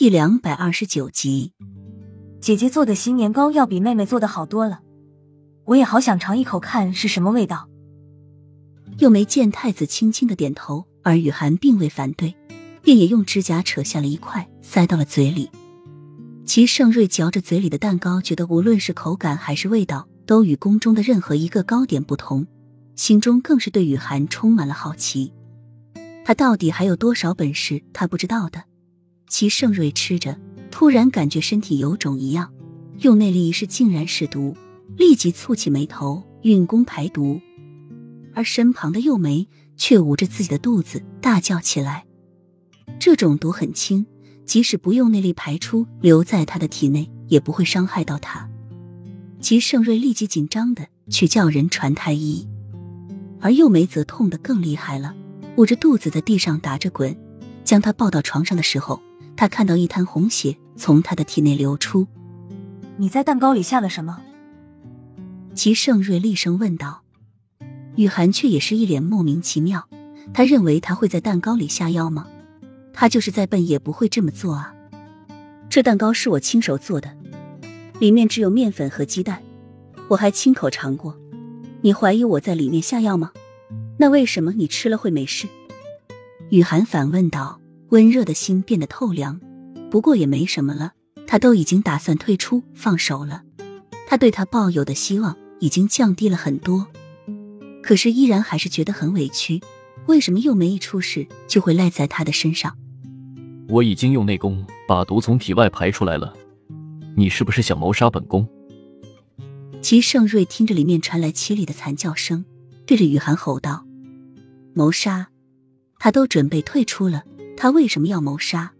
第两百二十九集，姐姐做的新年糕要比妹妹做的好多了，我也好想尝一口看是什么味道。又没见太子轻轻的点头，而雨涵并未反对，便也用指甲扯下了一块，塞到了嘴里。齐盛瑞嚼着嘴里的蛋糕，觉得无论是口感还是味道，都与宫中的任何一个糕点不同，心中更是对雨涵充满了好奇。他到底还有多少本事，他不知道的。齐盛瑞吃着，突然感觉身体有种一样，用内力一试，竟然是毒，立即蹙起眉头，运功排毒。而身旁的幼梅却捂着自己的肚子，大叫起来：“这种毒很轻。”即使不用内力排出，留在他的体内也不会伤害到他。齐盛瑞立即紧张的去叫人传太医，而幼梅则痛得更厉害了，捂着肚子在地上打着滚。将他抱到床上的时候，他看到一滩红血从他的体内流出。你在蛋糕里下了什么？齐盛瑞厉声问道。雨涵却也是一脸莫名其妙，他认为他会在蛋糕里下药吗？他就是再笨也不会这么做啊！这蛋糕是我亲手做的，里面只有面粉和鸡蛋，我还亲口尝过。你怀疑我在里面下药吗？那为什么你吃了会没事？雨涵反问道，温热的心变得透凉。不过也没什么了，他都已经打算退出放手了。他对他抱有的希望已经降低了很多，可是依然还是觉得很委屈。为什么又没一出事就会赖在他的身上？我已经用内功把毒从体外排出来了，你是不是想谋杀本宫？齐盛瑞听着里面传来凄厉的惨叫声，对着雨涵吼道：“谋杀！他都准备退出了，他为什么要谋杀？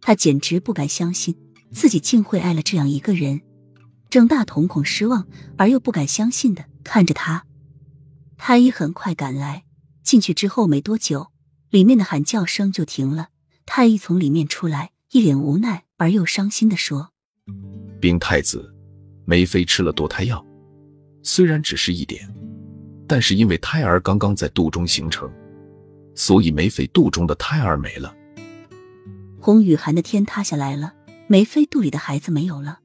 他简直不敢相信自己竟会爱了这样一个人。”郑大瞳孔失望而又不敢相信的看着他。太医很快赶来，进去之后没多久，里面的喊叫声就停了。太医从里面出来，一脸无奈而又伤心的说：“禀太子，梅妃吃了堕胎药，虽然只是一点，但是因为胎儿刚刚在肚中形成，所以梅妃肚中的胎儿没了。”洪雨涵的天塌下来了，梅妃肚里的孩子没有了。